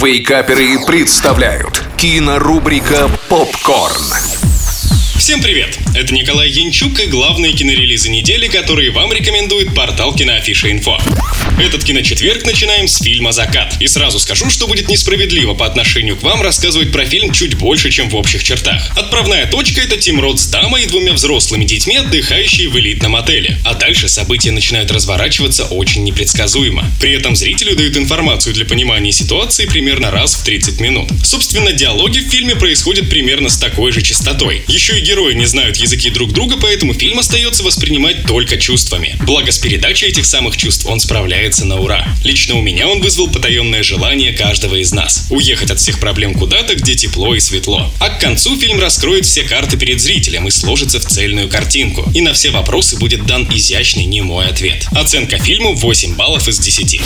Вейкаперы представляют кинорубрика «Попкорн». Всем привет! Это Николай Янчук и главные кинорелизы недели, которые вам рекомендует портал Киноафиша Инфо. Этот киночетверг начинаем с фильма «Закат». И сразу скажу, что будет несправедливо по отношению к вам рассказывать про фильм чуть больше, чем в общих чертах. Отправная точка — это Тим Рот с дамой и двумя взрослыми детьми, отдыхающие в элитном отеле. А дальше события начинают разворачиваться очень непредсказуемо. При этом зрителю дают информацию для понимания ситуации примерно раз в 30 минут. Собственно, диалоги в фильме происходят примерно с такой же частотой. Еще и герои не знают языки друг друга, поэтому фильм остается воспринимать только чувствами. Благо с передачей этих самых чувств он справляется на ура. Лично у меня он вызвал потаенное желание каждого из нас. Уехать от всех проблем куда-то, где тепло и светло. А к концу фильм раскроет все карты перед зрителем и сложится в цельную картинку. И на все вопросы будет дан изящный немой ответ. Оценка фильму 8 баллов из 10.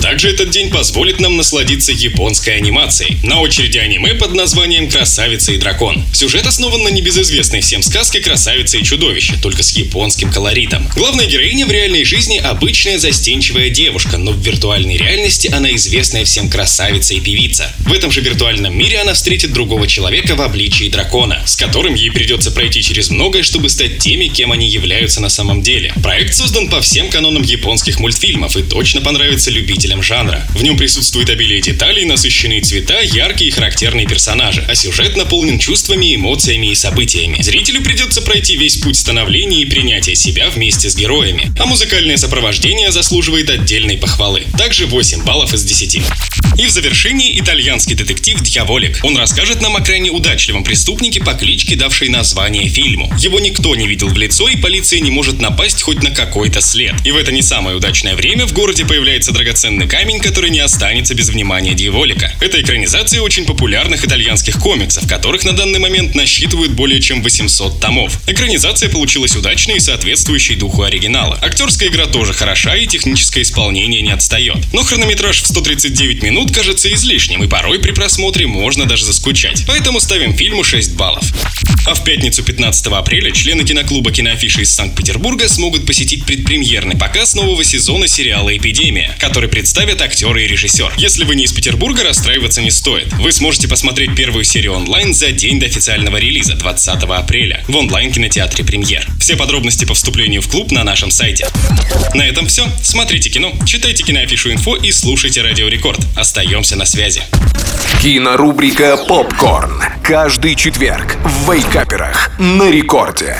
Также этот день позволит нам насладиться японской анимацией. На очереди аниме под названием «Красавица и дракон». Сюжет основан на небезызвестной всем сказке «Красавица и чудовище», только с японским колоритом. Главная героиня в реальной жизни обычная застенчивая девушка, но в виртуальной реальности она известная всем красавица и певица. В этом же виртуальном мире она встретит другого человека в обличии дракона, с которым ей придется пройти через многое, чтобы стать теми, кем они являются на самом деле. Проект создан по всем канонам японских мультфильмов и точно понравится любителям представителем жанра. В нем присутствует обилие деталей, насыщенные цвета, яркие и характерные персонажи, а сюжет наполнен чувствами, эмоциями и событиями. Зрителю придется пройти весь путь становления и принятия себя вместе с героями. А музыкальное сопровождение заслуживает отдельной похвалы. Также 8 баллов из 10. И в завершении итальянский детектив «Дьяволик». Он расскажет нам о крайне удачливом преступнике по кличке, давшей название фильму. Его никто не видел в лицо, и полиция не может напасть хоть на какой-то след. И в это не самое удачное время в городе появляется драгоценный камень, который не останется без внимания Дьяволика. Это экранизация очень популярных итальянских комиксов, которых на данный момент насчитывают более чем 800 томов. Экранизация получилась удачной и соответствующей духу оригинала. Актерская игра тоже хороша и техническое исполнение не отстает. Но хронометраж в 139 минут кажется излишним, и порой при просмотре можно даже заскучать. Поэтому ставим фильму 6 баллов. А в пятницу 15 апреля члены киноклуба «Киноафиша» из Санкт-Петербурга смогут посетить предпремьерный показ нового сезона сериала «Эпидемия», который представят актеры и режиссер. Если вы не из Петербурга, расстраиваться не стоит. Вы сможете посмотреть первую серию онлайн за день до официального релиза 20 апреля в онлайн-кинотеатре «Премьер». Все подробности по вступлению в клуб на нашем сайте. На этом все. Смотрите кино, читайте киноафишу инфо и слушайте Радио Рекорд. Остаемся на связи. Кинорубрика «Попкорн». Каждый четверг в Вейкаперах на рекорде.